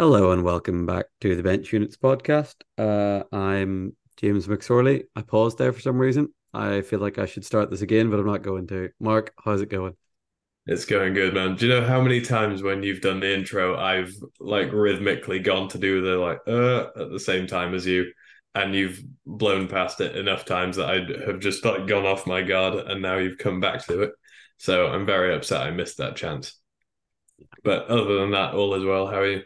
Hello and welcome back to the Bench Units podcast. Uh, I'm James McSorley. I paused there for some reason. I feel like I should start this again, but I'm not going to. Mark, how's it going? It's going good, man. Do you know how many times when you've done the intro, I've like rhythmically gone to do the like uh at the same time as you, and you've blown past it enough times that I have just like gone off my guard, and now you've come back to it. So I'm very upset I missed that chance. But other than that, all is well. How are you?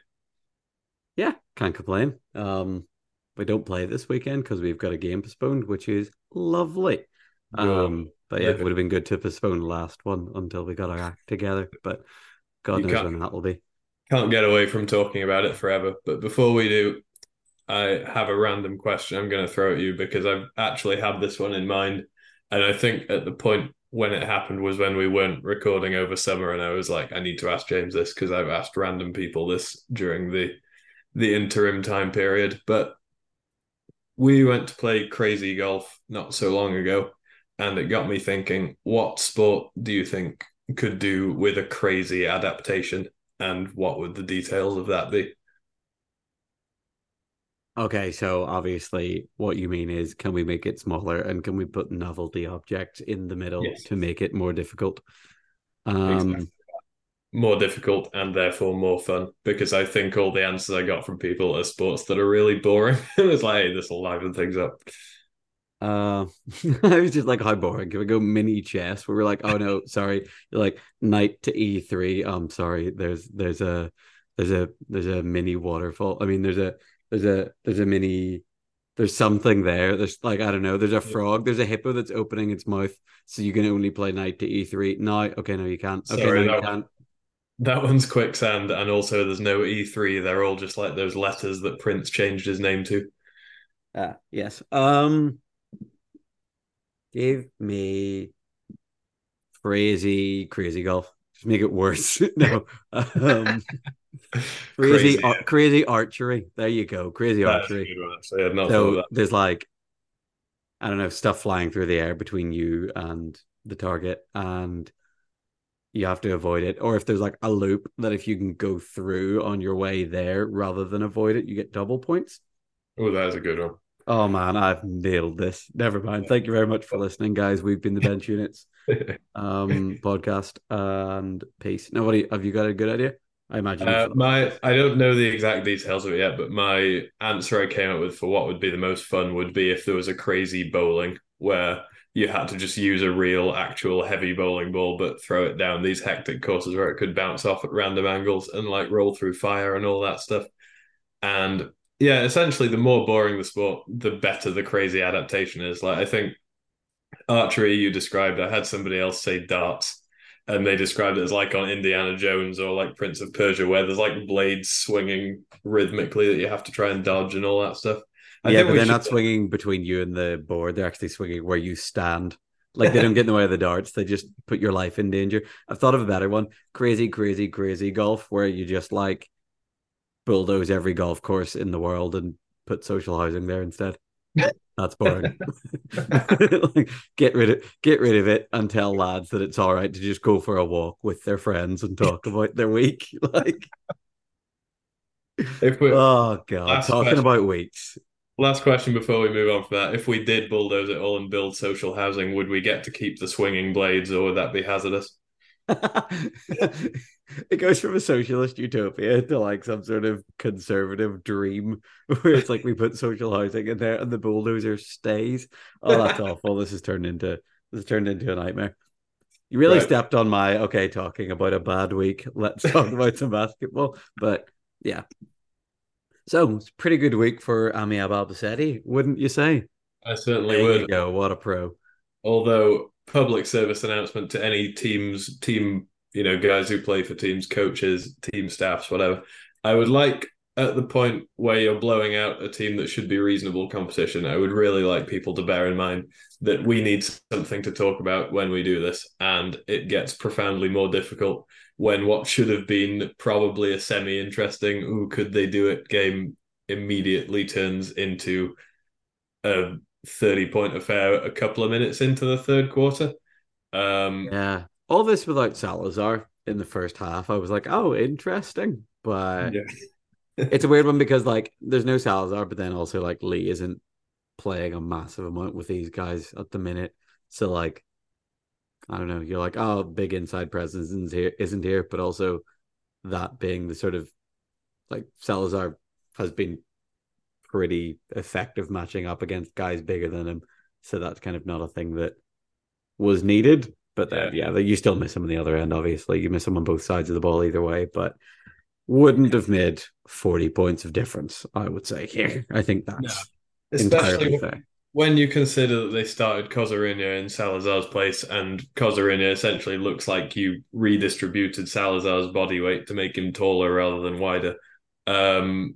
Can't complain. Um, we don't play this weekend because we've got a game postponed, which is lovely. Um, but yeah, it would have been good to postpone the last one until we got our act together. But God You knows when that will be. Can't get away from talking about it forever. But before we do, I have a random question I'm going to throw at you because I've actually had this one in mind. And I think at the point when it happened was when we weren't recording over summer. And I was like, I need to ask James this because I've asked random people this during the the interim time period. But we went to play crazy golf not so long ago. And it got me thinking, what sport do you think could do with a crazy adaptation? And what would the details of that be? Okay, so obviously, what you mean is, can we make it smaller and can we put novelty objects in the middle Yes. to make it more difficult? Um, Exactly. More difficult and therefore more fun because I think all the answers I got from people are sports that are really boring. it was like, hey, this will liven things up. Uh, I was just like, how boring. Can we go mini chess? Where we're like, oh no, sorry. You're like knight to e3. I'm sorry. There's there's a there's a there's a mini waterfall. I mean, there's a there's a there's a mini there's something there. There's like I don't know. There's a frog. There's a hippo that's opening its mouth, so you can only play knight to e3. No, okay, no, you can't. Okay, Sorry, no, you can't. That one's quicksand, and also there's no E3. They're all just like those letters that Prince changed his name to. Ah, yes. Um, give me crazy, crazy golf. Just make it worse. no, um, crazy, ar- crazy archery. There you go, crazy That's archery. one, So there's like, I don't know, stuff flying through the air between you and the target, and you have to avoid it. Or if there's like a loop that if you can go through on your way there rather than avoid it, you get double points. Oh, that is a good one. Oh man, I've nailed this. Never mind. Thank you very much for listening, guys. We've been the Bench Units um podcast and peace. Now, what do you, have you got a good idea? I imagine. Uh, my I don't know the exact details of it yet, but my answer I came up with for what would be the most fun would be if there was a crazy bowling where you had to just use a real, actual heavy bowling ball, but throw it down these hectic courses where it could bounce off at random angles and like roll through fire and all that stuff. And yeah, essentially, the more boring the sport, the better the crazy adaptation is. Like I think archery you described, I had somebody else say darts and they described it as like on Indiana Jones or like Prince of Persia, where there's like blades swinging rhythmically that you have to try and dodge and all that stuff. I yeah, but they're should- not swinging between you and the board. They're actually swinging where you stand. Like they don't get in the way of the darts. They just put your life in danger. I've thought of a better one: crazy, crazy, crazy golf, where you just like bulldoze every golf course in the world and put social housing there instead. That's boring. like, get rid of get rid of it and tell lads that it's all right to just go for a walk with their friends and talk about their week. Like, If we oh god, talking question. about weeks. Last question before we move on from that, if we did bulldoze it all and build social housing, would we get to keep the swinging blades, or would that be hazardous? it goes from a socialist utopia to like some sort of conservative dream where it's like we put social housing in there and the bulldozer stays. Oh, that's awful. This has turned into this has turned into a nightmare. You really Right. stepped on my okay talking about a bad week. Let's talk about some basketball. But yeah. So it's a pretty good week for um, Amiab Albacete, wouldn't you say? I certainly There would. you go. What a pro. Although public service announcement to any teams, team, you know, guys who play for teams, coaches, team staffs, whatever. I would like at the point where you're blowing out a team that should be reasonable competition, I would really like people to bear in mind that we need something to talk about when we do this, and it gets profoundly more difficult when what should have been probably a semi-interesting "who could they do it" game immediately turns into a 30 point affair a couple of minutes into the third quarter. Um, Yeah. All this without Salazar in the first half. I was like, oh, interesting. But yeah. it's a weird one because like there's no Salazar, but then also like Lee isn't playing a massive amount with these guys at the minute. So like I don't know, you're like, oh, big inside presence isn't here, isn't here, but also that being the sort of like Salazar has been pretty effective matching up against guys bigger than him. So that's kind of not a thing that was needed. But then, yeah, yeah you still miss him on the other end, obviously. You miss him on both sides of the ball either way, but wouldn't have made 40 points of difference, I would say here. I think that's no. entirely fair. When you consider that they started Cosarina in Salazar's place, and Cosarina essentially looks like you redistributed Salazar's body weight to make him taller rather than wider, um,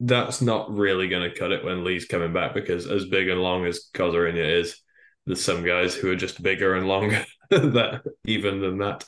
that's not really going to cut it when Lee's coming back because as big and long as Cosarina is, there's some guys who are just bigger and longer that even than that.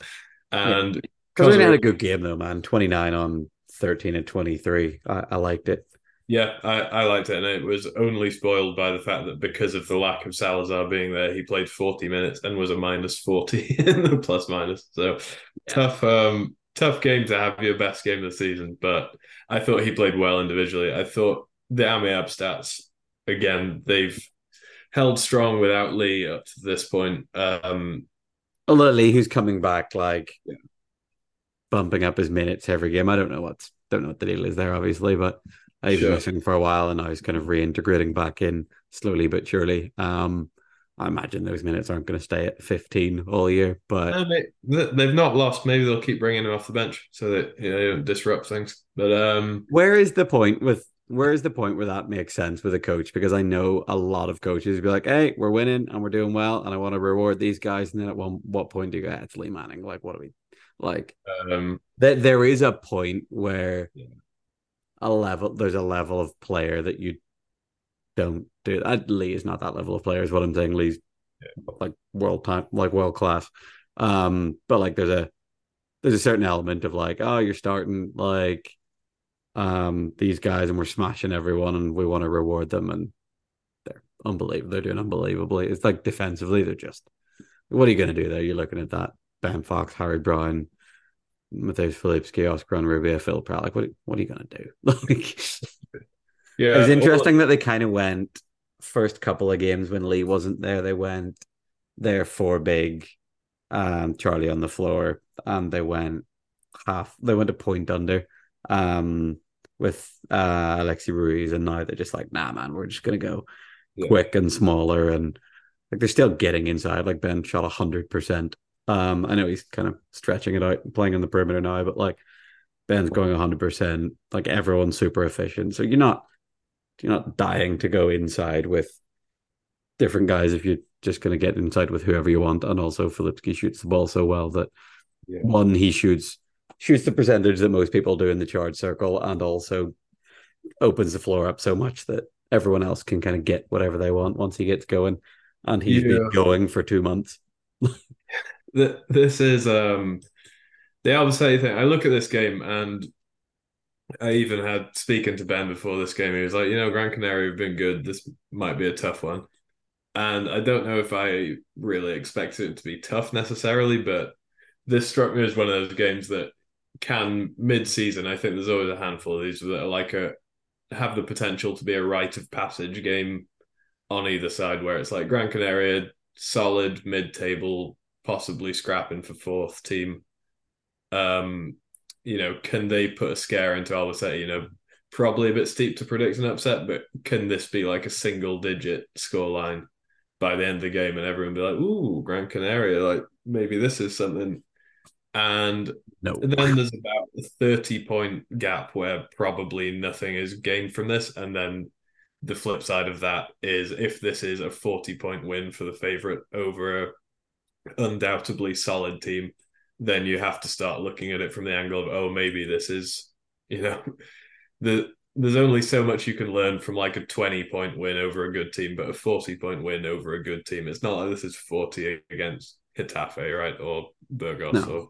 And yeah. Had a good game though, man. Twenty nine on thirteen and twenty three. I, I liked it. Yeah, I, I liked it, and it was only spoiled by the fact that because of the lack of Salazar being there, he played forty minutes and was a minus forty in the plus minus. So yeah. tough, um, tough game to have your best game of the season. But I thought he played well individually. I thought the Amiab stats again they've held strong without Lee up to this point. Um, Although Lee, who's coming back, like yeah. bumping up his minutes every game. I don't know what's don't know what the deal is there, obviously, but he's sure. been missing for a while, and now he's kind of reintegrating back in slowly but surely. Um, I imagine those minutes aren't going to stay at 15 all year, but no, they, have not lost. Maybe they'll keep bringing him off the bench so that you know they don't disrupt things. But um, where is the point with where is the point where that makes sense with a coach? Because I know a lot of coaches be like, "Hey, we're winning and we're doing well, and I want to reward these guys." And then at one what point do you go, "It's Lee Manning." Like, what do we like? Um, that there is a point where yeah. A level there's a level of player that you don't do. That. Lee is not that level of player. Is what I'm saying. Lee's yeah. like world time, like world class. Um, but like there's a there's a certain element of like, oh, you're starting like um these guys and we're smashing everyone and we want to reward them and they're unbelievable. They're doing unbelievably. It's like defensively, they're just what are you gonna do there? You're looking at that Ben Fox, Harry Brown, Mateusz Filipski, Oscar Rubio, Phil Pratt. Like what what are you gonna do? like yeah, it was interesting well, that they kind of went first couple of games when Lee wasn't there. They went there for big, um, Charlie on the floor, and they went half. They went a point under, um, with uh Alexi Ruiz, and now they're just like, nah, man, we're just gonna go yeah. quick and smaller, and like they're still getting inside. Like Ben shot hundred percent. Um, I know he's kind of stretching it out, playing on the perimeter now, but like Ben's going hundred percent. Like everyone's super efficient, so you're not you're not dying to go inside with different guys if you're just going to get inside with whoever you want. And also, Filipski shoots the ball so well that yeah. one, he shoots shoots the percentage that most people do in the charge circle, and also opens the floor up so much that everyone else can kind of get whatever they want once he gets going. And he's yeah. been going for two months. this is um the Albacete thing. I look at this game and I even had speaking to Ben before this game. He was like, you know, Gran Canaria have been good. This might be a tough one, and I don't know if I really expected it to be tough necessarily, but this struck me as one of those games that can mid-season. I think there's always a handful of these that are like a have the potential to be a rite of passage game on either side, where it's like Gran Canaria solid mid-table, possibly scrapping for fourth team. Um, you know, can they put a scare into Albacete? You know, probably a bit steep to predict an upset, but can this be like a single digit scoreline by the end of the game and everyone be like, ooh, Gran Canaria, like maybe this is something. And no. then there's about a 30 point gap where probably nothing is gained from this. And then the flip side of that is if this is a 40 point win for the favorite over a undoubtedly solid team, then you have to start looking at it from the angle of oh maybe this is you know the there's only so much you can learn from like a 20 point win over a good team but a 40 point win over a good team it's not like this is 40 against Getafe right or Burgos no. or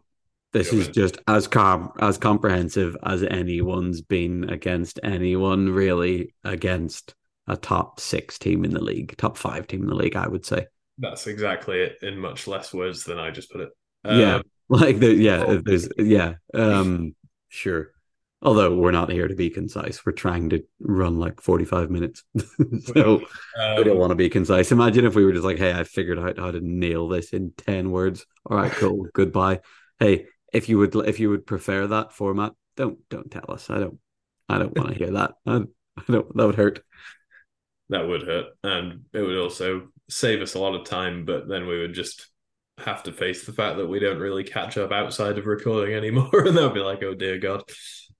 this is just as com- as comprehensive as anyone's been against anyone really against a top six team in the league, top five team in the league, I would say. That's exactly it in much less words than I just put it. Um, yeah, like the, yeah, oh. there's yeah, um, sure. Although we're not here to be concise, we're trying to run like 45 minutes. so um, we don't um, want to be concise. Imagine if we were just like, hey, I figured out how to nail this in 10 words. All right, cool. Goodbye. Hey, if you would if you would prefer that format, don't don't tell us. I don't I don't want to hear that. I, I don't that would hurt. That would hurt. And it would also save us a lot of time, but then we would just have to face the fact that we don't really catch up outside of recording anymore. and they'll be like, oh dear God.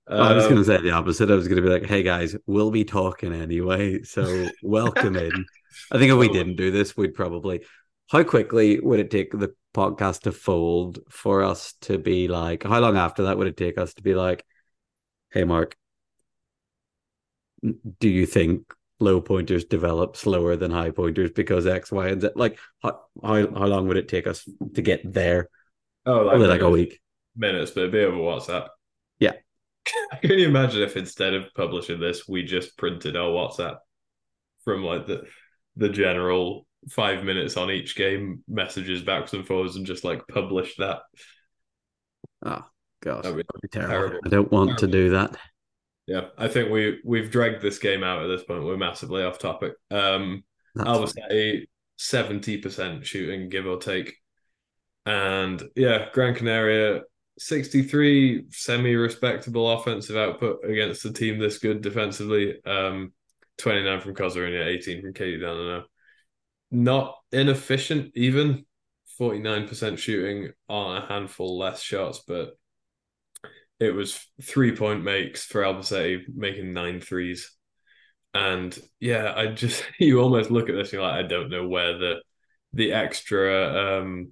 Um, I was going to um, say the opposite. I was going to be like, hey guys, we'll be talking anyway. So welcome in. I think if we didn't do this, we'd probably. How quickly would it take the podcast to fold for us to be like, how long after that would it take us to be like, hey, Mark, do you think low pointers develop slower than high pointers because X, Y, and Z. Like how how, how long would it take us to get there? Oh, like, like a week. Minutes, but it'd be over WhatsApp. Yeah. Can you imagine if instead of publishing this, we just printed our WhatsApp from like the the general five minutes on each game messages backs and forwards and just like published that. Oh gosh, that'd be, that'd be terrible. terrible. I don't want terrible. to do that. Yeah, I think we we've dragged this game out at this point. We're massively off topic. Um, Albacete seventy percent shooting, give or take, and yeah, Gran Canaria sixty three semi respectable offensive output against a team this good defensively. Um, twenty nine from Cosarina, eighteen from Katie Danano. Not inefficient even. 49% shooting on a handful less shots, but it was three point makes for Albacete making nine threes. And yeah, I just you almost look at this and you're like, I don't know where the the extra um,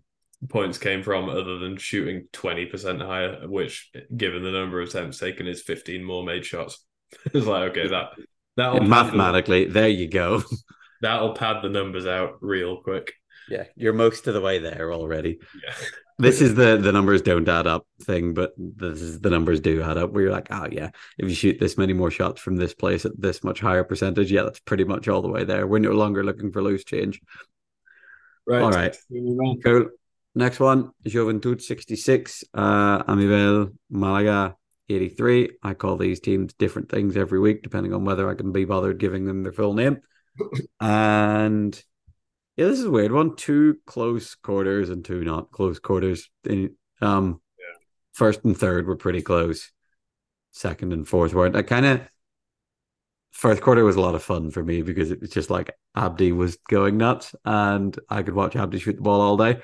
points came from other than shooting 20% higher, which given the number of attempts taken is 15 more made shots. it's like, okay, that that mathematically, the, there you go. That'll pad the numbers out real quick. Yeah, you're most of the way there already. Yeah this is the the numbers don't add up thing, but this is the numbers do add up. Where you're like, oh yeah, if you shoot this many more shots from this place at this much higher percentage, yeah, that's pretty much all the way there. We're no longer looking for loose change. Right. All right. Cool. Next one, Joventut 66, uh, Amivel Malaga 83. I call these teams different things every week, depending on whether I can be bothered giving them their full name. and yeah, this is a weird one. Two close quarters and two not close quarters. Um, yeah. first and third were pretty close. Second and fourth weren't. I kind of first quarter was a lot of fun for me because it was just like Abdi was going nuts, and I could watch Abdi shoot the ball all day.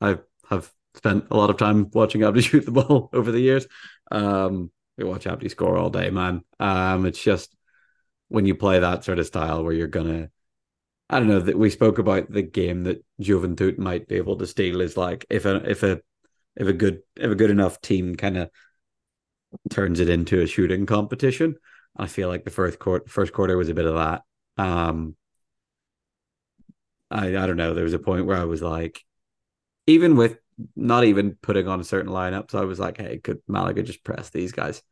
I have spent a lot of time watching Abdi shoot the ball over the years. Um, we watch Abdi score all day, man. Um, it's just when you play that sort of style where you're gonna I don't know that we spoke about the game that Joventut might be able to steal is like if a if a if a good if a good enough team kind of turns it into a shooting competition. I feel like the first quarter first quarter was a bit of that. Um I I don't know. There was a point where I was like, even with not even putting on a certain lineups, I was like, hey, could Malaga just press these guys?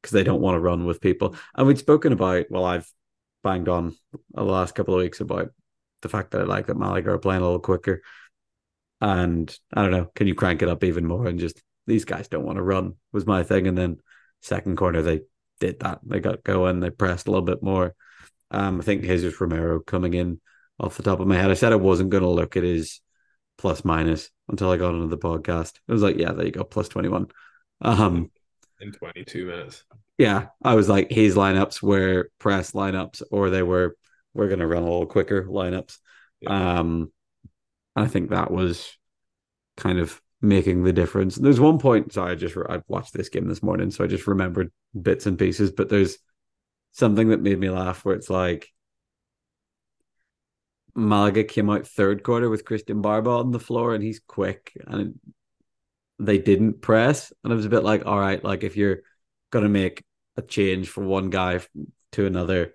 Because they don't want to run with people. And we'd spoken about, well, I've banged on the last couple of weeks about the fact that I like that Malaga are playing a little quicker. And I don't know, can you crank it up even more and just these guys don't want to run was my thing. And then second corner they did that. They got going, they pressed a little bit more. Um, I think Jesus Romero coming in off the top of my head. I said I wasn't gonna look at his plus minus until I got into the podcast. It was like, yeah, there you go, plus twenty one. Um in 22 minutes. Yeah, I was like, his lineups were press lineups, or they were we're going to run a little quicker lineups. Yeah. Um, I think that was kind of making the difference. There's one point. Sorry, I just I watched this game this morning, so I just remembered bits and pieces. But there's something that made me laugh where it's like Malaga came out third quarter with Christian Barba on the floor, and he's quick, and they didn't press, and it was a bit like, all right, like if you're gonna make a change from one guy to another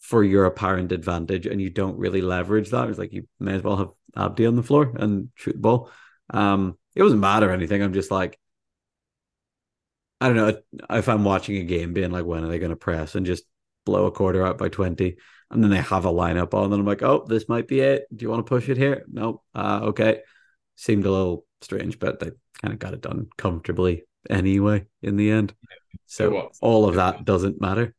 for your apparent advantage, and you don't really leverage that, it's like you may as well have Abdi on the floor and shoot the ball. Um, it wasn't bad or anything. I'm just like, I don't know if I'm watching a game, being like, when are they going to press and just blow a quarter out by 20? And then they have a lineup on, and I'm like, oh, this might be it. Do you want to push it here? No. Uh, okay. Seemed a little strange, but they kind of got it done comfortably anyway in the end. So all of that doesn't matter.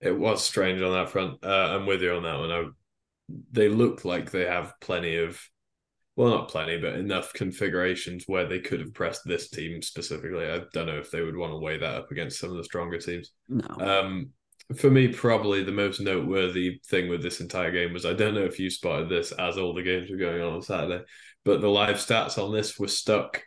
It was strange on that front. Uh, I'm with you on that one. I, they look like they have plenty of, well, not plenty, but enough configurations where they could have pressed this team specifically. I don't know if they would want to weigh that up against some of the stronger teams. No. Um, for me, probably the most noteworthy thing with this entire game was I don't know if you spotted this as all the games were going on on Saturday, but the live stats on this were stuck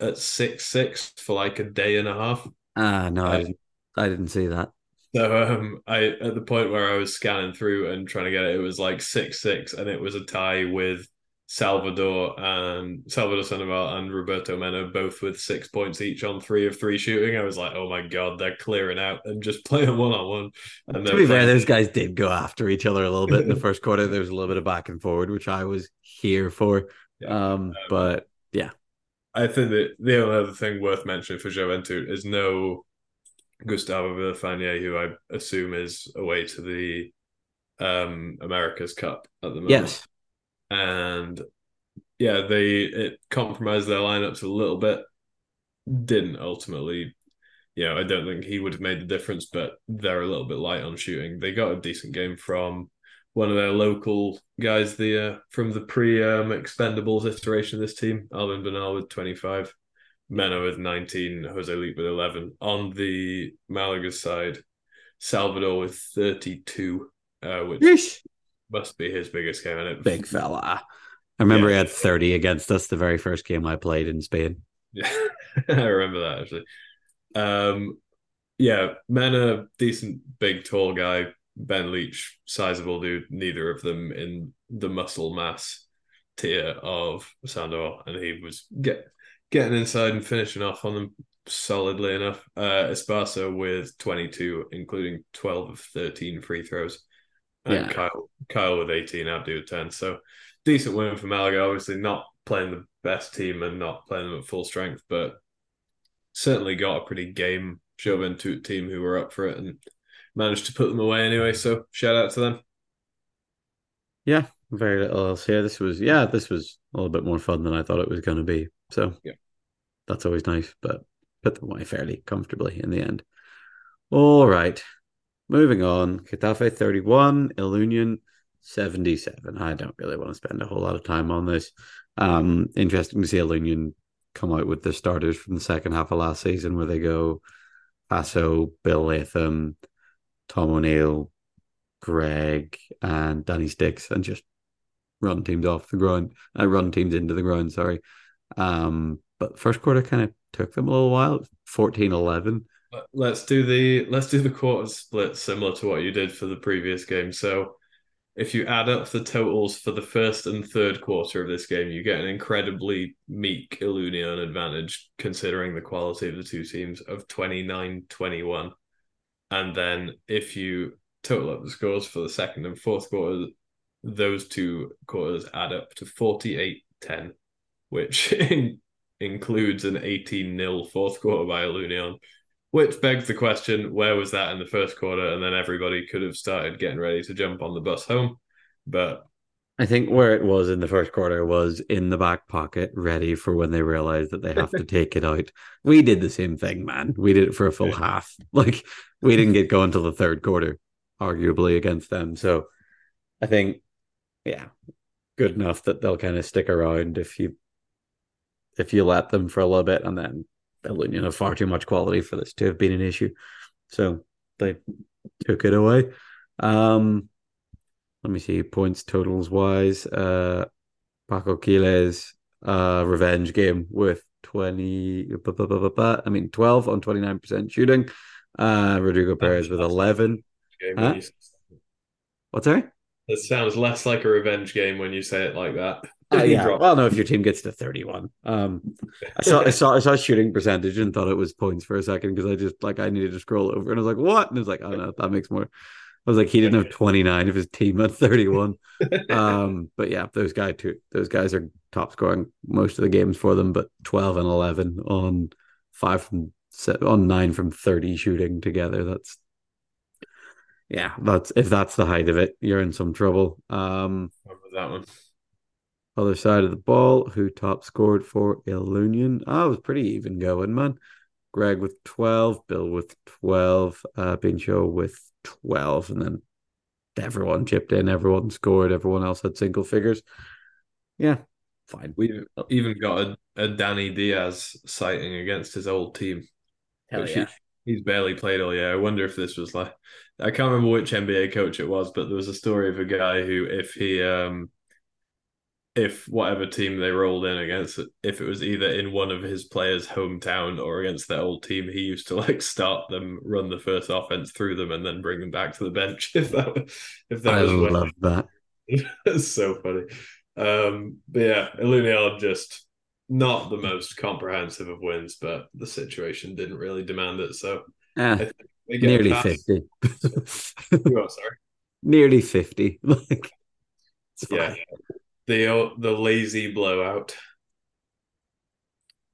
at six six for like a day and a half. Ah, no, I, didn't, I didn't see that. So um, I at the point where I was scanning through and trying to get it, it was like six six, and it was a tie with Salvador and Salvador Sandoval and Roberto Mena both with six points each on three of three shooting. I was like, oh my god, they're clearing out and just playing one on one. And to be fair, those guys did go after each other a little bit in the first quarter. There was a little bit of back and forward, which I was here for. Yeah. Um, um, but yeah, I think that the only other thing worth mentioning for Joventut is no Gustavo Villafaña, who I assume is away to the um America's Cup at the moment. Yes and yeah, they it compromised their lineups a little bit. Didn't ultimately, you know, I don't think he would have made the difference, but they're a little bit light on shooting. They got a decent game from one of their local guys, the uh, from the pre um, Expendables iteration of this team, Alvin Bernal with twenty five, Mena with nineteen, Jose Leap with eleven. On the Malaga side, Salvador with thirty two, uh, which Yeesh. Must be his biggest game in it. Big fella. I remember yeah. he had 30 against us the very first game I played in Spain. Yeah, I remember that actually. Um, yeah, Mena, decent, big, tall guy. Ben Leach, sizable dude. Neither of them in the muscle mass tier of Sandor, and he was get getting inside and finishing off on them solidly enough. Uh, Esparza with 22, including 12 of 13 free throws and yeah. Kyle Kyle with 18, Abdi with 10. So decent win for Malaga. Obviously, not playing the best team and not playing them at full strength, but certainly got a pretty game Joventut team who were up for it and managed to put them away anyway. So shout out to them. Yeah, very little else here. This was yeah, this was a little bit more fun than I thought it was going to be. So yeah, that's always nice, but put them away fairly comfortably in the end. All right, Moving on, Getafe 31, Ilunion 77. I don't really want to spend a whole lot of time on this. Um, interesting to see Ilunion come out with the starters from the second half of last season where they go Paso, Bill Latham, Tom O'Neill, Greg, and Danny Sticks and just run teams off the ground. Uh, run teams into the ground, sorry. Um, but first quarter kind of took them a little while, 14 11 let's do the let's do the quarter split similar to what you did for the previous game. So if you add up the totals for the first and third quarter of this game, you get an incredibly meek Ilunion advantage considering the quality of the two teams of 29-21. And then if you total up the scores for the second and fourth quarter, those two quarters add up to 48-10, which includes an 18-0 fourth quarter by Ilunion which begs the question where was that in the first quarter? And then everybody could have started getting ready to jump on the bus home. But I think where it was in the first quarter was in the back pocket, ready for when they realize that they have to take it out. We did the same thing, man. We did it for a full yeah. half. Like we didn't get going till the third quarter, arguably against them. So I think, yeah, good enough that they'll kind of stick around if you if you let them for a little bit and then you know far too much quality for this to have been an issue. So they took it away. Um, let me see points totals wise. Uh, Paco Quiles uh, revenge game with 20 I mean 12 on 29% shooting. Uh, Rodrigo Perez with 11. Huh? What's that? It sounds less like a revenge game when you say it like that. Uh, yeah. Well, no, if your team gets to 31. Um, I saw, I saw, I saw shooting percentage and thought it was points for a second because I just like I needed to scroll over and I was like, what? And it's like, oh no, that makes more. I was like, he didn't have 29 of his team at 31. um, but yeah, those guys too. Those guys are top scoring most of the games for them, but 12 and 11 on five from seven, on nine from 30 shooting together. That's yeah, that's if that's the height of it, you're in some trouble. Um, that one? Other side of the ball, who top scored for Ilunion? Oh, it was pretty even going, man. Greg with 12, Bill with 12, uh, Bincho with 12, and then everyone chipped in, everyone scored, everyone else had single figures. Yeah, fine. We've even got a, a Danny Diaz sighting against his old team. Hell yeah. He, he's barely played all year. I wonder if this was like, I can't remember which NBA coach it was, but there was a story of a guy who, if he, um, if whatever team they rolled in against, if it was either in one of his players' hometown or against their old team, he used to like start them, run the first offense through them, and then bring them back to the bench. If that, if that I was love that. it's so funny. Um, but yeah, Ilunion just not the most comprehensive of wins, but the situation didn't really demand it. So eh, nearly past... 50. oh, sorry. Nearly 50. Like, yeah the the lazy blowout.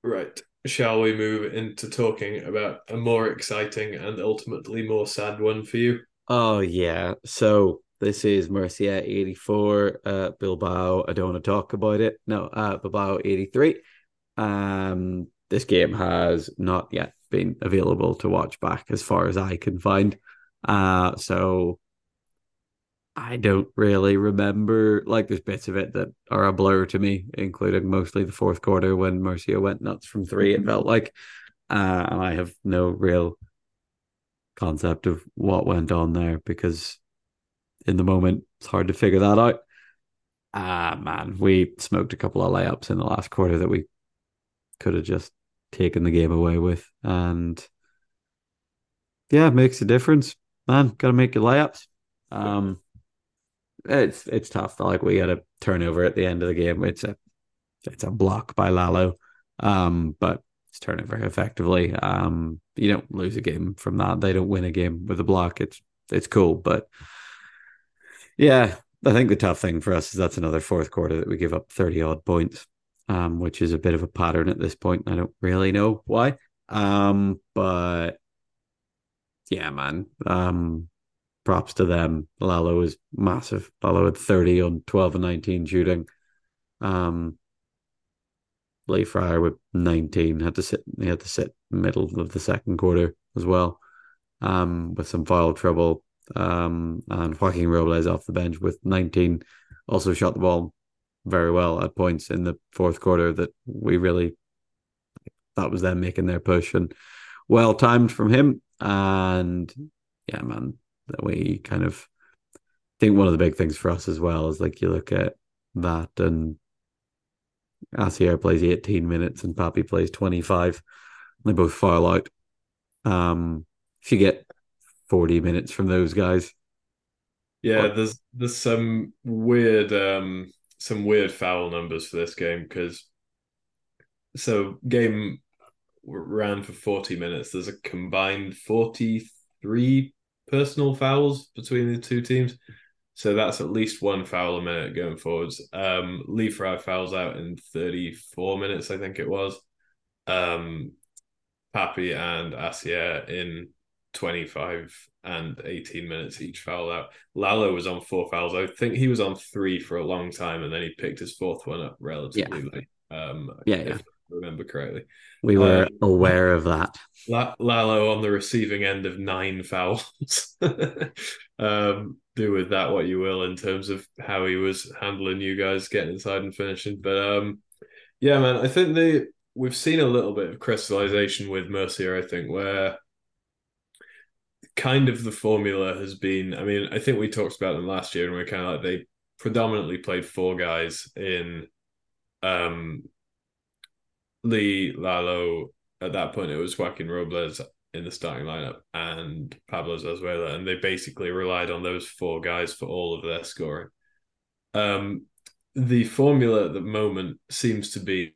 Right. Shall we move into talking about a more exciting and ultimately more sad one for you? Oh yeah. So this is Murcia 84, uh, Bilbao. I don't want to talk about it. No, uh, Bilbao 83. Um, this game has not yet been available to watch back as far as I can find. Uh, so I don't really remember. Like, there's bits of it that are a blur to me, including mostly the fourth quarter when Murcia went nuts from three. It felt like, uh, and I have no real concept of what went on there because in the moment it's hard to figure that out. Ah, man, we smoked a couple of layups in the last quarter that we could have just taken the game away with, and yeah, it makes a difference, man. Got to make your layups. Um, it's it's tough. Like we got a turnover at the end of the game. It's a it's a block by Lalo, um, but it's turnover effectively. Um, you don't lose a game from that. They don't win a game with a block. It's it's cool, but yeah, I think the tough thing for us is that's another fourth quarter that we give up thirty odd points, um, which is a bit of a pattern at this point. I don't really know why, um, but yeah, man, um, props to them. Lalo is massive. Lalo had 30 on 12 and 19 shooting. Um, Lee Fryer with 19 had to sit. He had to sit middle of the second quarter as well, um, with some foul trouble. Um, and Joaquin Robles off the bench with 19, also shot the ball very well at points in the fourth quarter that we really that was them making their push and well timed from him. And yeah, man, that we kind of I think one of the big things for us as well is like you look at that and Asier plays 18 minutes and Papi plays 25. They both file out. Um, if you get 40 minutes from those guys. Yeah, but... there's there's some weird um some weird foul numbers for this game because so game ran for 40 minutes. There's a combined 43 personal fouls between the two teams. So that's at least one foul a minute going forwards. Um, Lee Fry fouls out in 34 minutes, I think it was. Um, Papi and Asier in 25 and 18 minutes each foul out. Lalo was on four fouls. I think he was on three for a long time and then he picked his fourth one up relatively yeah. late. Um, yeah, yeah remember correctly. We were um, aware of that. Lalo on the receiving end of nine fouls. um, do with that what you will in terms of how he was handling you guys getting inside and finishing. But um, yeah, man, I think they we've seen a little bit of crystallization with Murcia. I think where kind of the formula has been. I mean, I think we talked about them last year, and we are kind of like they predominantly played four guys in um Lee Lalo at that point it was Joaquin Robles in the starting lineup and Pablo Zarzuela, and they basically relied on those four guys for all of their scoring. Um, the formula at the moment seems to be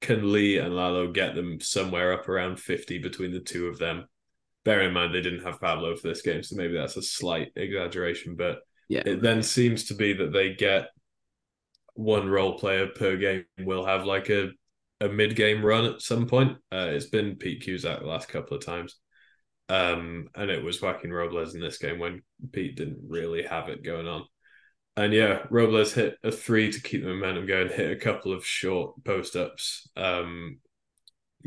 can Lee and Lalo get them somewhere up around 50 between the two of them? Bear in mind they didn't have Pablo for this game, so maybe that's a slight exaggeration, but yeah. it then seems to be that they get one role player per game will have like a a mid game run at some point. Uh, it's been Pete Cusack the last couple of times. Um, and it was Joaquin Robles in this game when Pete didn't really have it going on. And yeah, Robles hit a three to keep the momentum going, hit a couple of short post ups. Um,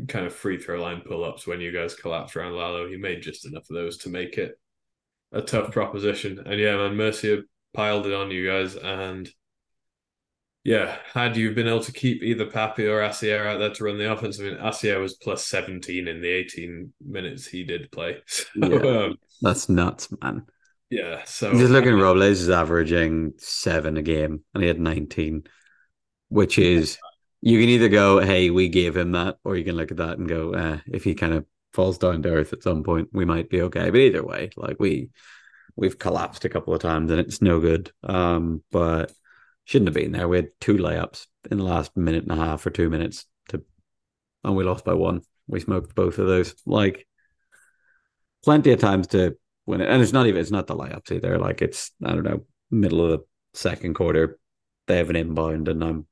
kind of free throw line pull ups when you guys collapsed around Lalo. He made just enough of those to make it a tough proposition. And yeah, man, Murcia piled it on you guys. And yeah, had you been able to keep either Papi or Asier out there to run the offense, I mean, Asier was plus 17 in the 18 minutes he did play. So, Yeah. um, That's nuts, man. yeah. So Just looking at Robles is averaging seven a game, and he had 19, which is you can either go, "Hey, we gave him that," or you can look at that and go, eh, "If he kind of falls down to earth at some point, we might be okay." But either way, like we we've collapsed a couple of times, and it's no good. Um, but shouldn't have been there. We had two layups in the last minute and a half or two minutes to, and we lost by one. We smoked both of those. Like plenty of times to win it. And it's not even it's not the layups either. Like it's I don't know, middle of the second quarter, they have an inbound and I'm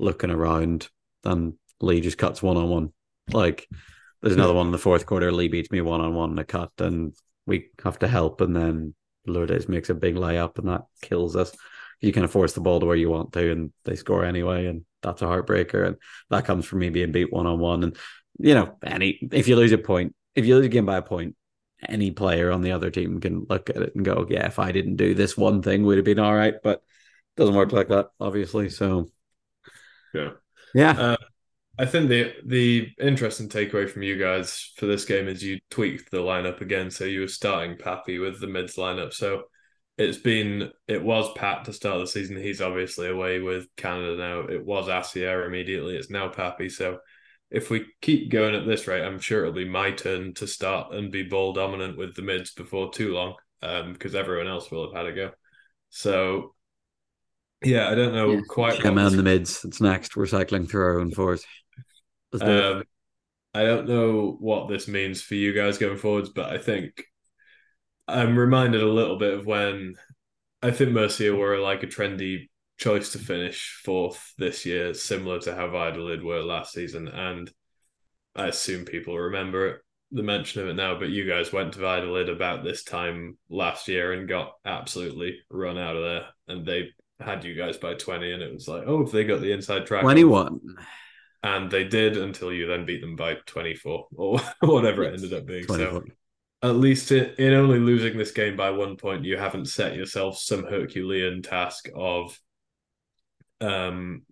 looking around and Lee just cuts one on one. Like there's another one in the fourth quarter, Lee beats me one on one in a cut and we have to help and then Lourdes makes a big layup and that kills us. You kind of force the ball to where you want to and they score anyway and that's a heartbreaker and that comes from me being beat one on one and you know any if you lose a point if you lose a game by a point any player on the other team can look at it and go, yeah, if I didn't do this one thing, would have been all right. But it doesn't work like that, obviously. So, Yeah. yeah, Uh, I think the the interesting takeaway from you guys for this game is you tweaked the lineup again. So you were starting Papi with the mids lineup. So it's been it was Pat to start the season. He's obviously away with Canada now. It was Asier immediately. It's now Papi. So if we keep going at this rate, I'm sure it'll be my turn to start and be ball dominant with the mids before too long, um, because everyone else will have had a go. So yeah, I don't know quite. Chem what in the mids. It's next. We're cycling through our own fours. Let's do it. Um, I don't know what this means for you guys going forwards, but I think I'm reminded a little bit of when I think Murcia were like a trendy choice to finish fourth this year, similar to how Valladolid were last season. And I assume people remember it, the mention of it now, but you guys went to Valladolid about this time last year and got absolutely run out of there. And they had you guys by 20, and it was like, oh, if they got the inside track. 21. and they did until you then beat them by 24 or whatever it ended up being 24. so at least in, in only losing this game by one point you haven't set yourself some herculean task of um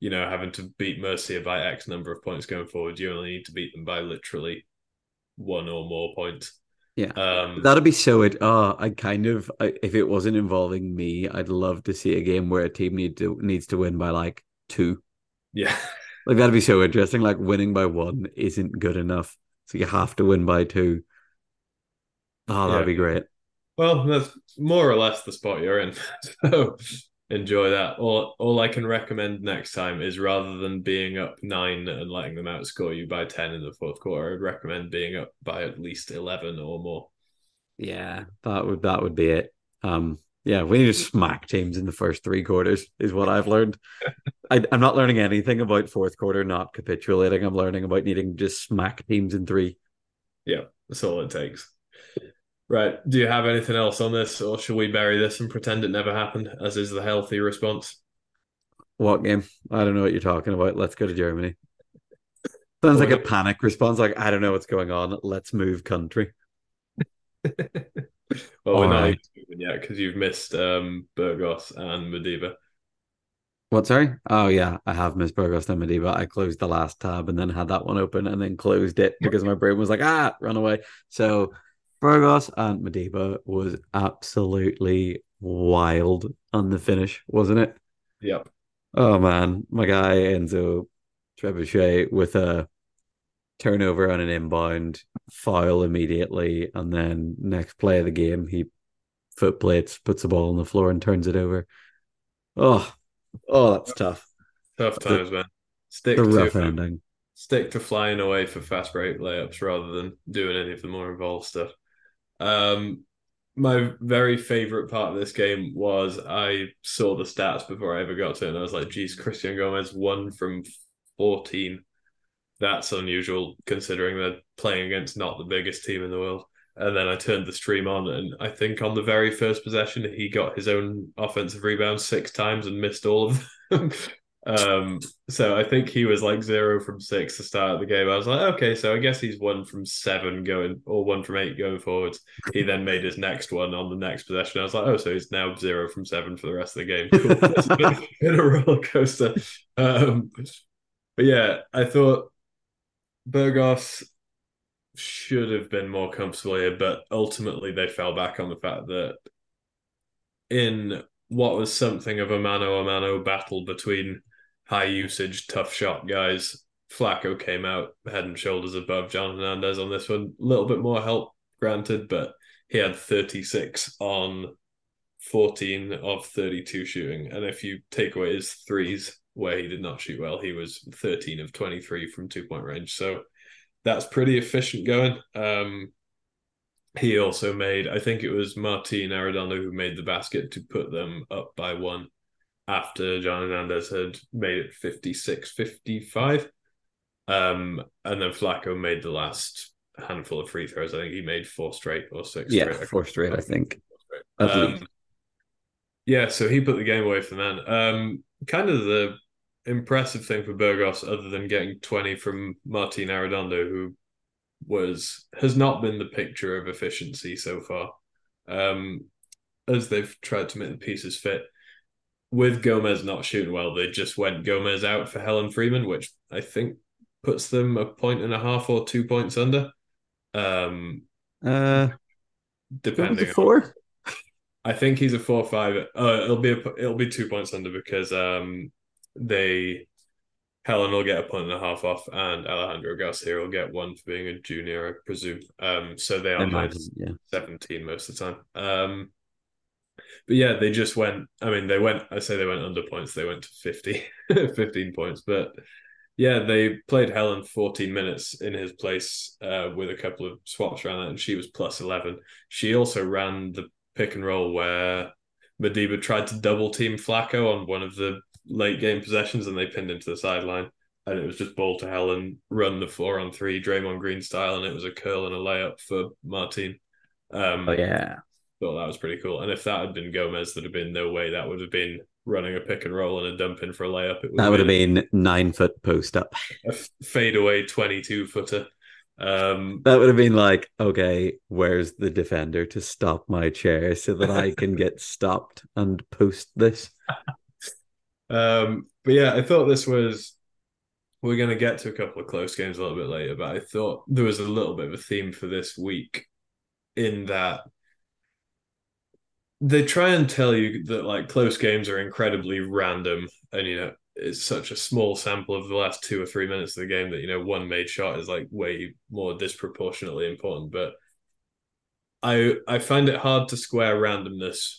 you know having to beat Murcia by x number of points going forward you only need to beat them by literally one or more points Yeah. um That'd be so. It. Oh, I kind of. If it wasn't involving me, I'd love to see a game where a team need to needs to win by like two. yeah Like that'd be so interesting. Like winning by one isn't good enough, so you have to win by two. Oh, that'd Yeah. be great. Well, that's more or less the spot you're in. So enjoy that. All all I can recommend next time is rather than being up nine and letting them outscore you by ten in the fourth quarter, I'd recommend being up by at least eleven or more. Yeah, that would that would be it. Um, yeah, we need to smack teams in the first three quarters, is what I've learned. I, I'm not learning anything about fourth quarter not capitulating. I'm learning about needing to just smack teams in three. Yeah, that's all it takes. Right. Do you have anything else on this, or should we bury this and pretend it never happened, as is the healthy response? What game? I don't know what you're talking about. Let's go to Germany. Sounds like a panic response. Like I don't know what's going on. Let's move country. well, we're All not right. moving yet because you've missed um, Burgos and Mideba. What? Sorry. Oh yeah, I have missed Burgos and Mideba. I closed the last tab and then had that one open and then closed it because my brain was like, ah, run away. So Burgos and Mideba was absolutely wild on the finish, wasn't it? Yep. Oh man, my guy Enzo Trebuchet with a turnover on an inbound, foul immediately, and then next play of the game, he foot plates, puts the ball on the floor, and turns it over. Oh, oh, that's tough. Tough times, man. Stick The to rough ending. stick to flying away for fast break layups rather than doing any of the more involved stuff. Um, my very favorite part of this game was I saw the stats before I ever got to it, and I was like, "Geez, Christian Gomez won from fourteen. That's unusual considering they're playing against not the biggest team in the world." And then I turned the stream on, and I think on the very first possession, he got his own offensive rebound six times and missed all of them. Um, so I think he was like zero from six to start the game. I was like, okay, so I guess he's one from seven going or one from eight going forwards. He then made his next one on the next possession. I was like, oh, so he's now zero from seven for the rest of the game. Cool. It's been a roller coaster. Um, but yeah, I thought Burgos should have been more comfortable here, but ultimately they fell back on the fact that in what was something of a mano a mano battle between high usage, tough shot guys. Flacco came out head and shoulders above John Hernandez on this one. A little bit more help, granted, but he had 36 on 14 of 32 shooting. And if you take away his threes, where he did not shoot well, he was 13 of 23 from two point range. So that's pretty efficient going. Um, he also made, I think it was Martin Arredondo who made the basket to put them up by one after John Hernandez had made it 56 55. Um, and then Flacco made the last handful of free throws. I think he made four straight or six. Yeah, straight. four straight, I think. Um, yeah, so he put the game away from then. Um, kind of the impressive thing for Burgos, other than getting 20 from Martin Arredondo, who was has not been the picture of efficiency so far. Um, as they've tried to make the pieces fit. With Gomez not shooting well, they just went Gomez out for Helen Freeman, which I think puts them a point and a half or two points under. Um, uh, depending four. I think he's a four five. Uh, it'll be a, it'll be two points under because um they Helen will get a point and a half off, and Alejandro Garcia will get one for being a junior, I presume. Um, so they are minus yeah. seventeen most of the time. Um, but yeah, they just went. I mean, they went. I say they went under points. They went to 50, 15 points. But yeah, they played Helen fourteen minutes in his place uh, with a couple of swaps around that, and she was plus eleven. She also ran the pick and roll where Mideba tried to double team Flacco on one of the late game possessions and they pinned him to the sideline. And it was just ball to Helen, run the four on three, Draymond Green style, and it was a curl and a layup for Martin. Um, oh yeah, thought that was pretty cool. And if that had been Gomez, there'd have been no way that would have been running a pick and roll and a dump in for a layup. It would that would have been nine foot post up, a fade away twenty two footer. Um, that would have been like, okay, where's the defender to stop my chair so that I can get stopped and post this? Um, but yeah, I thought this was. We're going to get to a couple of close games a little bit later, but I thought there was a little bit of a theme for this week in that they try and tell you that like close games are incredibly random and you know it's such a small sample of the last two or three minutes of the game that you know one made shot is like way more disproportionately important but i i find it hard to square randomness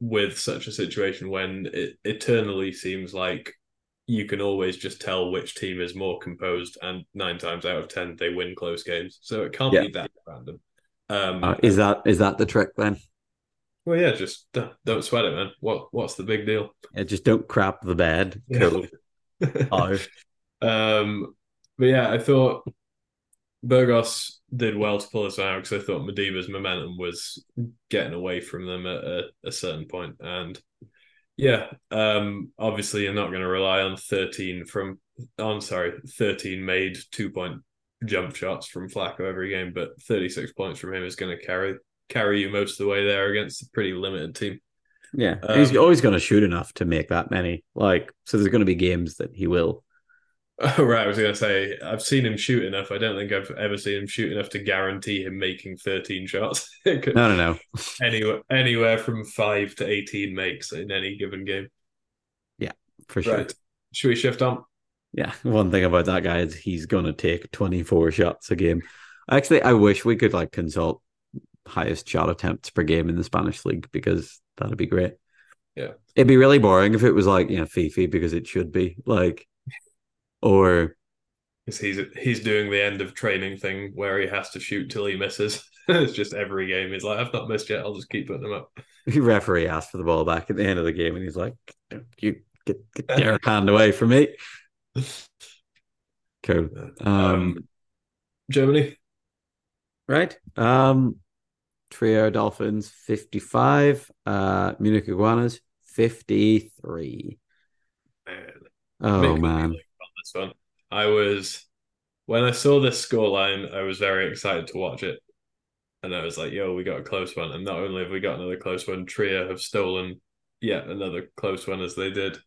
with such a situation when it eternally seems like you can always just tell which team is more composed, and nine times out of ten they win close games. So it can't yeah. be that random. Um, uh, is that is that the trick then? Well, yeah, just don't sweat it, man. What what's the big deal? Yeah, just don't crap the bed. Cool. oh. Um, but yeah, I thought Burgos did well to pull this out because I thought Mideba's momentum was getting away from them at a, a certain point. And yeah, um, obviously you're not going to rely on 13 from, on sorry, 13 made two point jump shots from Flacco every game, but 36 points from him is going to carry carry you most of the way there against a pretty limited team. Yeah, um, he's always going to shoot enough to make that many. Like, so there's going to be games that he will. Oh, right. I was going to say, I've seen him shoot enough. I don't think I've ever seen him shoot enough to guarantee him making 13 shots. no, no, no. anywhere, anywhere from five to 18 makes in any given game. Yeah, for sure. Right. Should we shift on? Yeah. One thing about that guy is he's going to take 24 shots a game. Actually, I wish we could like consult highest shot attempts per game in the Spanish league because that'd be great. Yeah. It'd be really boring if it was like, you know, Fifi because it should be like or because he's he's doing the end of training thing where he has to shoot till he misses. it's just every game he's like, I've not missed yet. I'll just keep putting them up. The referee asked for the ball back at the end of the game, and he's like, "You get get your hand away from me." Cool. Um, um, Germany, right? Um, Trier Dolphins fifty-five. Uh, Munich Iguanas fifty-three. Man. Oh man, this one. I was when I saw this scoreline, I was very excited to watch it, and I was like, "Yo, we got a close one!" And not only have we got another close one, Trier have stolen yet another close one as they did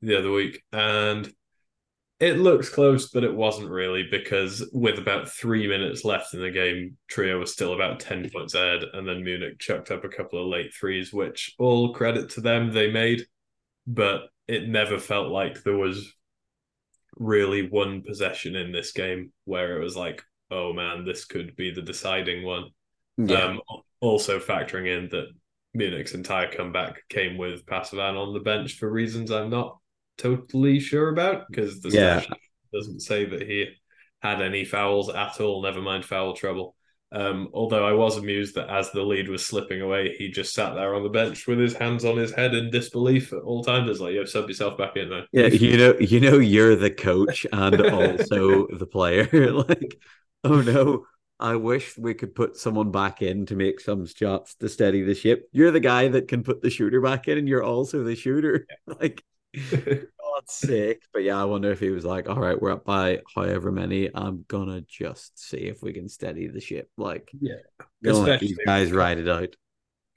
the other week, and it looks close, but it wasn't really because with about three minutes left in the game, Trier was still about 10 points ahead, and then Munich chucked up a couple of late threes, which all credit to them, they made, but it never felt like there was really one possession in this game where it was like, oh man, this could be the deciding one. Yeah. Um, also factoring in that Munich's entire comeback came with Passiwan on the bench for reasons I'm not totally sure about because the yeah. doesn't say that he had any fouls at all, never mind foul trouble. Um, although I was amused that as the lead was slipping away, he just sat there on the bench with his hands on his head in disbelief at all times. It's like, yo, sub yourself back in there. Yeah, you know, you know, you're the coach and also the player. like, oh no, I wish we could put someone back in to make some shots to steady the ship. You're the guy that can put the shooter back in, and you're also the shooter. Yeah. Like, God's sake. But yeah, I wonder if he was like, all right, we're up by however many. I'm gonna just see if we can steady the ship. Like, yeah, let these guys ride it out.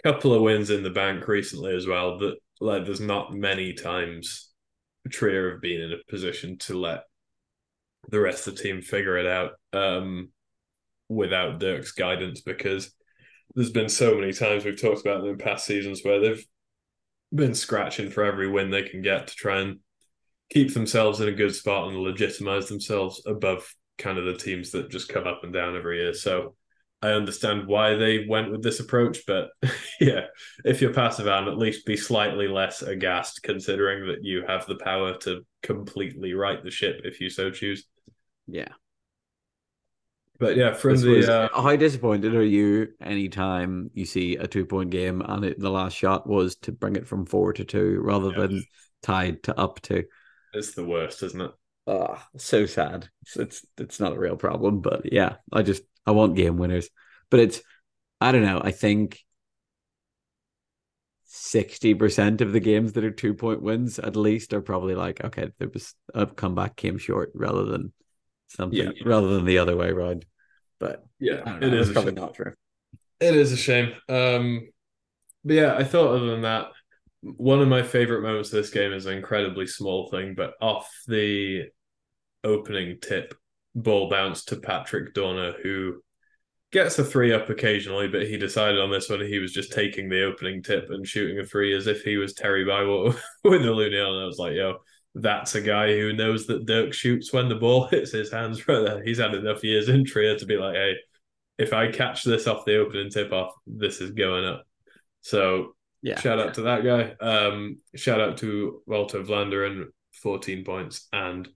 Couple of wins in the bank recently as well. That like, there's not many times Trier have been in a position to let the rest of the team figure it out um, without Dirk's guidance because there's been so many times we've talked about them in past seasons where they've been scratching for every win they can get to try and keep themselves in a good spot and legitimize themselves above kind of the teams that just come up and down every year. So I understand why they went with this approach, but yeah, if you're Passiwan, at least be slightly less aghast considering that you have the power to completely right the ship if you so choose. Yeah. But yeah, from this the was, uh, how disappointed are you anytime you see a two point game and it, the last shot was to bring it from four to two rather yeah. than tied to up to? It's the worst, isn't it? Oh, so sad. It's, it's it's not a real problem, but yeah, I just I want game winners. But it's I don't know. I think sixty percent of the games that are two point wins at least are probably like okay, there was a comeback came short rather than something yeah. rather than the other way around. But yeah, it is probably not true. It is a shame. Um, but yeah, I thought other than that, one of my favorite moments of this game is an incredibly small thing, but off the opening tip, ball bounce to Patrick Dorner, who gets a three up occasionally, but he decided on this one he was just taking the opening tip and shooting a three as if he was Terry Bywater with the Looney on. I was like, yo, that's a guy who knows that Dirk shoots when the ball hits his hands right there. He's had enough years in Trier to be like, hey, if I catch this off the opening tip off, this is going up. So yeah, shout out yeah. to that guy. Um, shout out to Walter Vlanderen, 14 points, and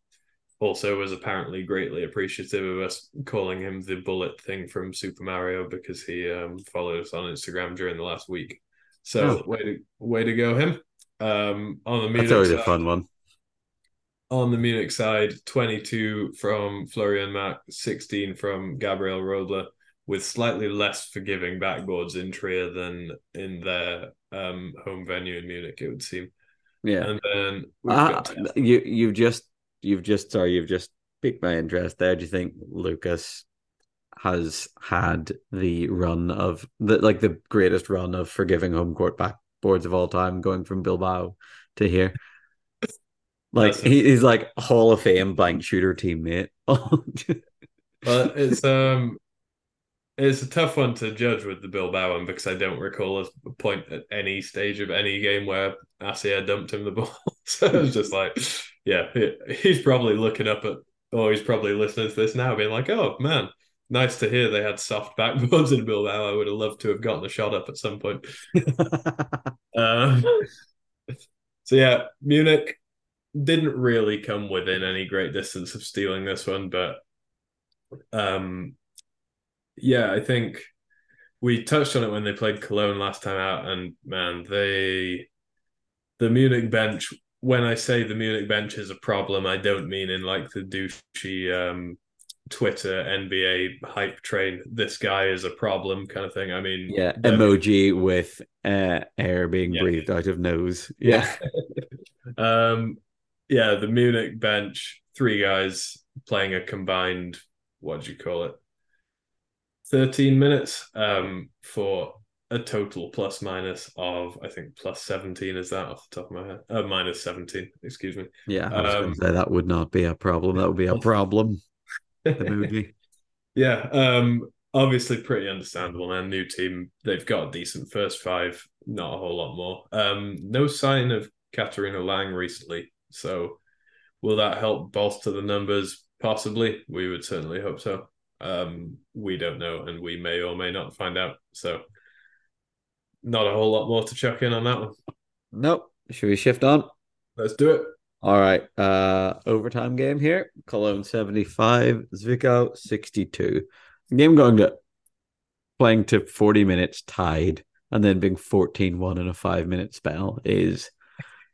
also was apparently greatly appreciative of us calling him the bullet thing from Super Mario because he um, followed us on Instagram during the last week. So oh. way to way to go him. Um, on the Munich That's always side, a fun one. On the Munich side, 22 from Florian Mack, 16 from Gabriel Rodler with slightly less forgiving backboards in Trier than in their um, home venue in Munich. It would seem. Yeah, and then uh, you you've just you've just sorry you've just piqued my interest there. Do you think Lucas has had the run of the like the greatest run of forgiving home court backboards of all time, going from Bilbao to here? Like he, he's like Hall of Fame blank shooter teammate. but it's um it's a tough one to judge with the Bilbao one because I don't recall a point at any stage of any game where Asier dumped him the ball. so it was just like, yeah, he's probably looking up at, or he's probably listening to this now, being like, oh man, nice to hear they had soft backboards in Bilbao. I would have loved to have gotten a shot up at some point. uh, so yeah, Munich didn't really come within any great distance of stealing this one, but um yeah, I think we touched on it when they played Cologne last time out, and man, they the Munich bench. When I say the Munich bench is a problem, I don't mean in like the douchey um, Twitter NBA hype train. This guy is a problem kind of thing. I mean, yeah, emoji with uh, air being yeah. breathed out of nose. Yeah. um, yeah, the Munich bench, three guys playing a combined, what do you call it? 13 minutes um, for a total plus minus of I think plus 17 is that off the top of my head? Uh, minus 17 excuse me. Yeah um, say that would not be a problem. That would be a problem the movie. Yeah um obviously pretty understandable and new team they've got a decent first five not a whole lot more. Um no sign of Katharina Lang recently so will that help bolster the numbers possibly we would certainly hope so um we don't know and we may or may not find out so not a whole lot more to chuck in on that one. Nope. Should we shift on? Let's do it. All right. Uh overtime game here. Cologne 75, Zwickau 62. Game going to playing to 40 minutes tied and then being 14-1 in a five minute spell is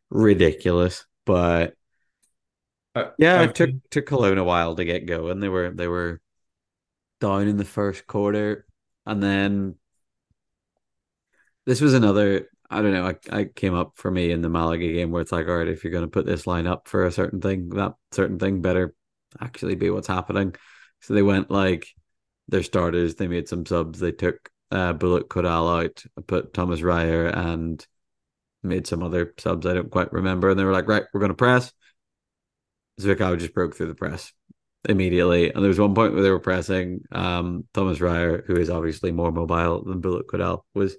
ridiculous. But uh, yeah, it took took Cologne a while to get going. They were they were down in the first quarter and then this was another. I don't know. I, I came up for me in the Malaga game where it's like, all right, if you're going to put this line up for a certain thing, that certain thing better actually be what's happening. So they went like their starters. They made some subs. They took uh, Bullet Kodal out, put Thomas Ryer, and made some other subs I don't quite remember. And they were like, right, we're going to press. Zwickau just broke through the press immediately. And there was one point where they were pressing. Um, Thomas Ryer, who is obviously more mobile than Bullet Kodal, was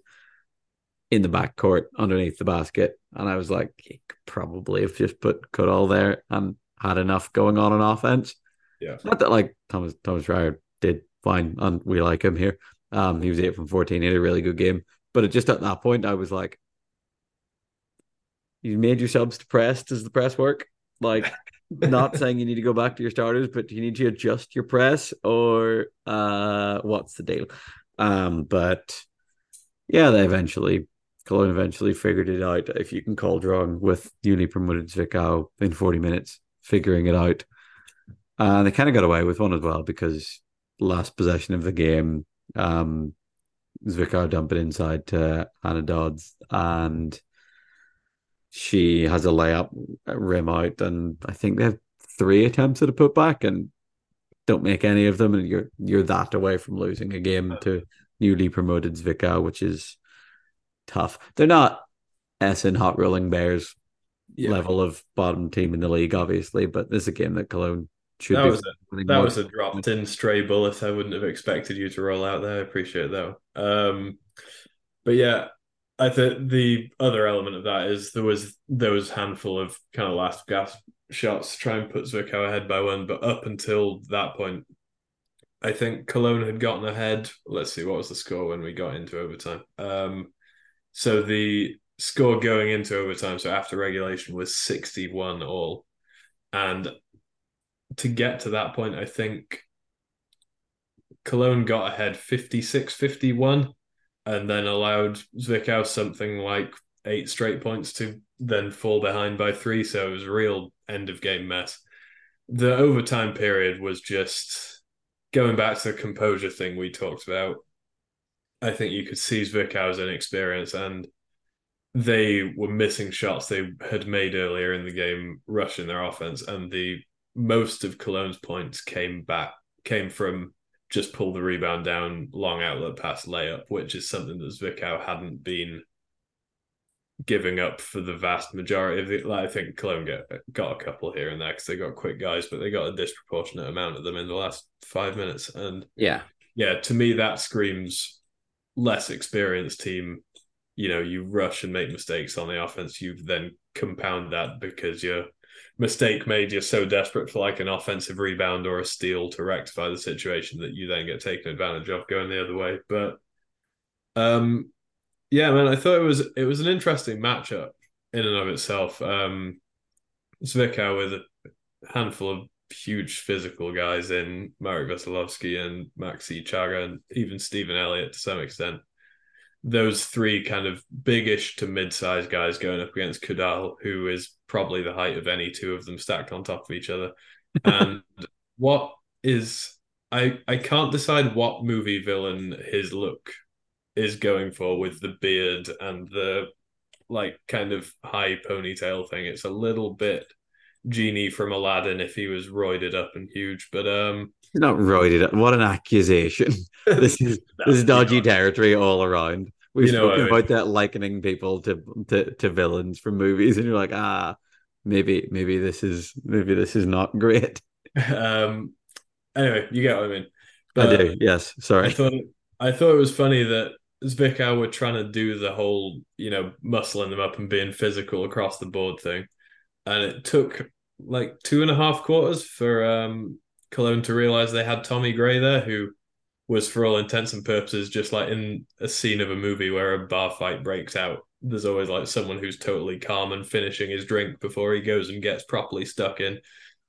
in the back court underneath the basket. And I was like, he could probably have just put Kodal there and had enough going on in offense. Yeah. Not that like Thomas Thomas Ryer did fine and we like him here. Um, he was eight from fourteen. He had a really good game. But it just at that point, I was like, you made your depressed. Does the press work? Like, not saying you need to go back to your starters, but you need to adjust your press or uh, what's the deal? Um, but yeah, they eventually Cologne eventually figured it out. If you can call drawn with newly promoted Zwickau in 40 minutes, figuring it out. And they kind of got away with one as well because last possession of the game, um, Zwickau dump it inside to Anna Dodds and she has a layup rim out and I think they have three attempts at a putback and don't make any of them and you're you're that away from losing a game to newly promoted Zwickau, which is tough. They're not Essen hot rolling bears yeah. level of bottom team in the league, obviously, but this is a game that Cologne should that was a, that was a dropped in stray bullet. I wouldn't have expected you to roll out there. I appreciate that. Um, but yeah, I think the other element of that is there was there was handful of kind of last gasp shots to try and put Zwickau ahead by one, but up until that point, I think Cologne had gotten ahead. Let's see, what was the score when we got into overtime? Um, so the score going into overtime, so after regulation, was 61 all. And to get to that point, I think Cologne got ahead 56 51 and then allowed Zwickau something like eight straight points to then fall behind by three. So it was a real end of game mess. The overtime period was just going back to the composure thing we talked about. I think you could see Zwickau's inexperience and they were missing shots they had made earlier in the game, rushing their offense, and the most of Cologne's points came back came from just pull the rebound down, long outlet pass layup, which is something that Zwickau hadn't been giving up for the vast majority of it. Like, I think Cologne get, got a couple here and there because they got quick guys, but they got a disproportionate amount of them in the last five minutes. And yeah, yeah, to me that screams less experienced team, you know, you rush and make mistakes on the offense, you then compound that because your mistake made you're so desperate for like an offensive rebound or a steal to rectify the situation that you then get taken advantage of going the other way. But um yeah, man, I thought it was it was an interesting matchup in and of itself. Um Zwickau with a handful of huge physical guys in Marek Veselovsky and Maxi Chaga and even Stephen Elliott to some extent. Those three kind of biggish to mid-sized guys going up against Kodal, who is probably the height of any two of them stacked on top of each other. And what is I I can't decide what movie villain his look is going for with the beard and the like kind of high ponytail thing. It's a little bit genie from Aladdin if he was roided up and huge. But um, not roided up. What an accusation! This is this is dodgy territory all around. We've You know spoken I mean. about that likening people to, to to villains from movies, and you're like, ah, maybe maybe this is maybe this is not great. um. Anyway, you get what I mean. I do. Yes. Sorry. I thought I thought it was funny that Zwickau were trying to do the whole, you know, muscling them up and being physical across the board thing, and it took like two and a half quarters for um, Cologne to realize they had Tommy Gray there, who was, for all intents and purposes, just like in a scene of a movie where a bar fight breaks out. There's always like someone who's totally calm and finishing his drink before he goes and gets properly stuck in.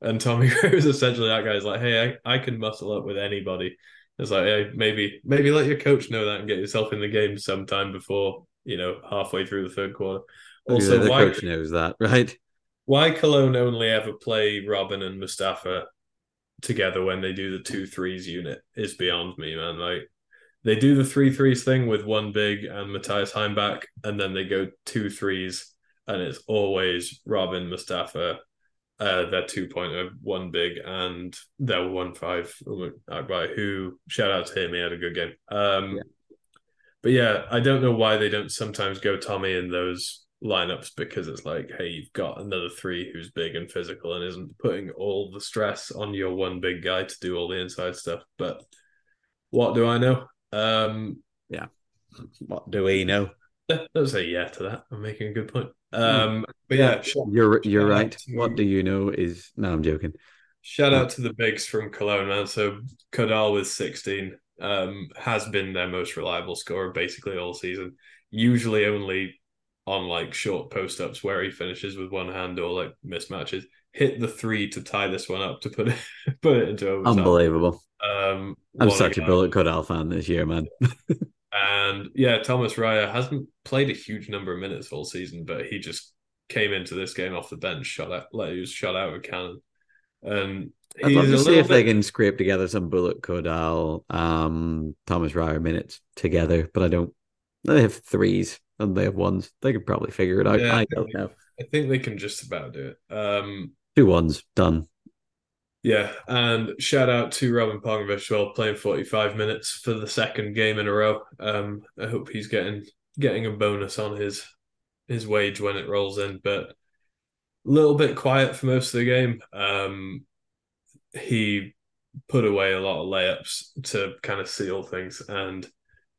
And Tommy Gray was essentially that guy. He's like, hey, I, I can muscle up with anybody. It's like, hey, maybe maybe let your coach know that and get yourself in the game sometime before you know halfway through the third quarter. Also, the why coach knows that, right? why Cologne only ever play Robin and Mustafa together when they do the two threes unit is beyond me, man. Like they do the three threes thing with one big and Matthias Heimbach, and then they go two threes, and it's always Robin, Mustafa, uh, their two pointer, one big, and their one five Umar Akbar, who shout out to him, he had a good game. Um, Yeah. But yeah, I don't know why they don't sometimes go Tommy in those lineups because it's like, hey, you've got another three who's big and physical and isn't putting all the stress on your one big guy to do all the inside stuff. But what do I know? Um, yeah. What do we know? don't say yeah to that. I'm making a good point. Um, but yeah, sh- You're you're Shout right. to- What do you know is no, I'm joking. shout out to the bigs from Cologne, man. So Kodal with 16 um, has been their most reliable scorer basically all season. Usually only on like short post ups where he finishes with one hand or like mismatches. Hit the three to tie this one up to put it put it into overtime. Unbelievable. Um, I'm such a bullet Codal fan this year, man. And yeah, Thomas Raya hasn't played a huge number of minutes all season, but he just came into this game off the bench, shot out, like he was shot out of cannon. And I'd love to see if they can scrape together some Bullet Codal, um, Thomas Ryer minutes together, but I don't. They have threes and they have ones. They could probably figure it out. Yeah, I don't know. I think they can just about do it. Um, Two ones done. yeah, and shout out to Robin Pongovic as well, playing 45 minutes for the second game in a row. Um, I hope he's getting getting a bonus on his his wage when it rolls in, but a little bit quiet for most of the game. Um, he put away a lot of layups to kind of seal things, and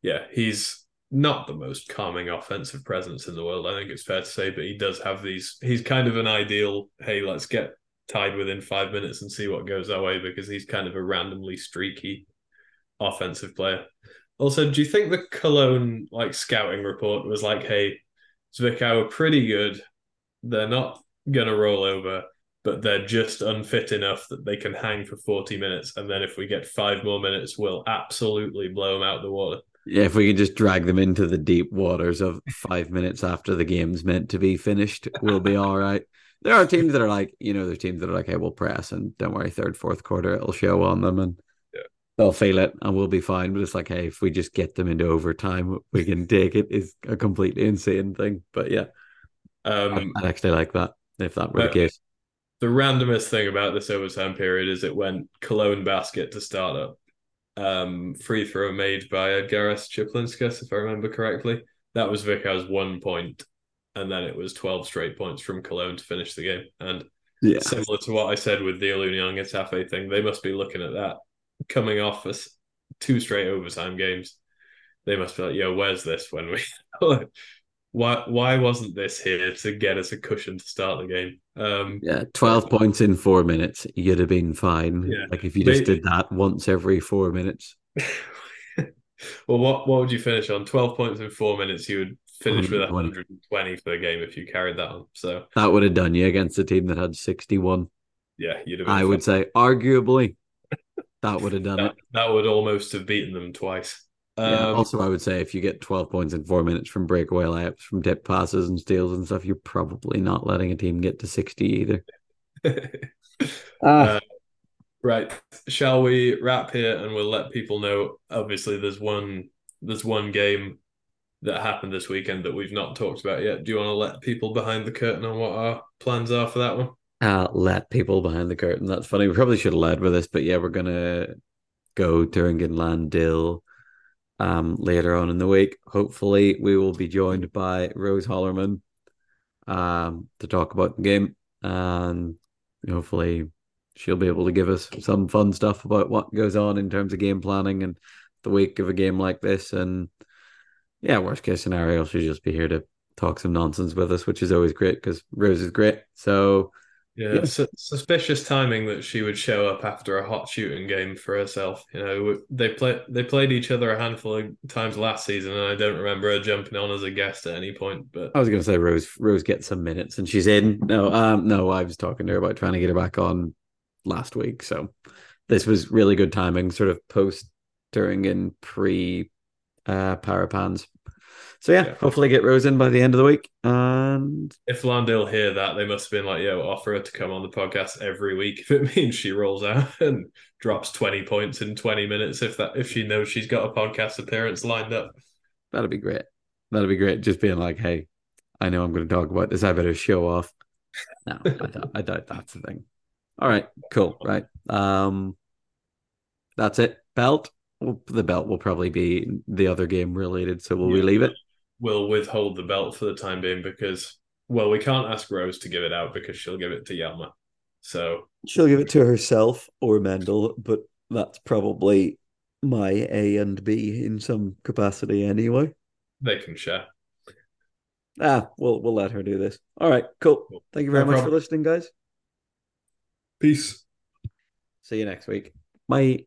yeah, he's not the most calming offensive presence in the world. I think it's fair to say, but he does have these. He's kind of an ideal. Hey, let's get tied within five minutes and see what goes our way because he's kind of a randomly streaky offensive player. Also, do you think the Cologne like scouting report was like, "Hey, Zwickau are pretty good. They're not gonna roll over, but they're just unfit enough that they can hang for forty minutes, and then if we get five more minutes, we'll absolutely blow them out the water." Yeah, if we can just drag them into the deep waters of five minutes after the game's meant to be finished, we'll be all right. There are teams that are like, you know, there's teams that are like, hey, we'll press and don't worry, third, fourth quarter, it'll show on them and Yeah. they'll feel it and we'll be fine. But it's like, hey, if we just get them into overtime, we can take it is a completely insane thing. But yeah, Um, I'd actually like that if that were the Uh, case. the randomest thing about this overtime period is it went Cologne basket to start up. Um, free throw made by Edgaras Chiplinskas, if I remember correctly. That was Zwickau's one point, and then it was 12 straight points from Cologne to finish the game. And Yeah. similar to what I said with the Ilunion Getafe thing, they must be looking at that coming off as two straight overtime games. They must be like, yo, where's this when we why why wasn't this here to get us a cushion to start the game? Um Yeah, 12 points in four minutes, you'd have been fine. Yeah. Like if you just did that once every four minutes. well, what what would you finish on? Twelve points in four minutes. You would finish with 120. 120 for the game if you carried that on. So That would have done you against a team that had 61. yeah, you'd have. I would say, arguably, that would have done that, it. that would almost have beaten them twice. Yeah, Um, also, I would say if you get 12 points in four minutes from breakaway layups, from tip passes and steals and stuff, you're probably not letting a team get to 60 either. Uh, right. Shall we wrap here and we'll let people know? Obviously, there's one there's one game that happened this weekend that we've not talked about yet. Do you want to let people behind the curtain on what our plans are for that one? uh, let people behind the curtain. That's funny. We probably should have led with this, but yeah, we're gonna go Thuringen Lahn-Dill um, later on in the week. Hopefully, we will be joined by Rose Hollermann um, to talk about the game, and hopefully, she'll be able to give us some fun stuff about what goes on in terms of game planning and the week of a game like this. And yeah, worst case scenario, she'll just be here to talk some nonsense with us, which is always great because Rose is great. So yeah, yeah. Su- suspicious timing that she would show up after a hot shooting game for herself. You know, they play they played each other a handful of times last season, and I don't remember her jumping on as a guest at any point. But I was going to say Rose Rose gets some minutes and she's in. No, um, no, I was talking to her about trying to get her back on last week, so this was really good timing, sort of post during and pre uh Parapans. So yeah, yeah, hopefully get Rose in by the end of the week. And if Lahn-Dill hear that, they must have been like, "Yo, offer her to come on the podcast every week if it means she rolls out and drops twenty points in twenty minutes. If that if she knows she's got a podcast appearance lined up, that'd be great. That'd be great. Just being like, "Hey, I know I'm going to talk about this. I better show off." No, I doubt, I doubt that's the thing. All right, cool. Right, um, that's it. Belt. The belt will probably be the other game related, so will yeah. we leave it? Will withhold the belt for the time being because, well, we can't ask Rose to give it out because she'll give it to Yelma. So she'll give it to herself or Mendel, but that's probably my A and B in some capacity anyway. They can share. Ah, we'll we'll let her do this. All right, cool. Thank you very no much problem. for listening, guys. Peace. See you next week. Bye.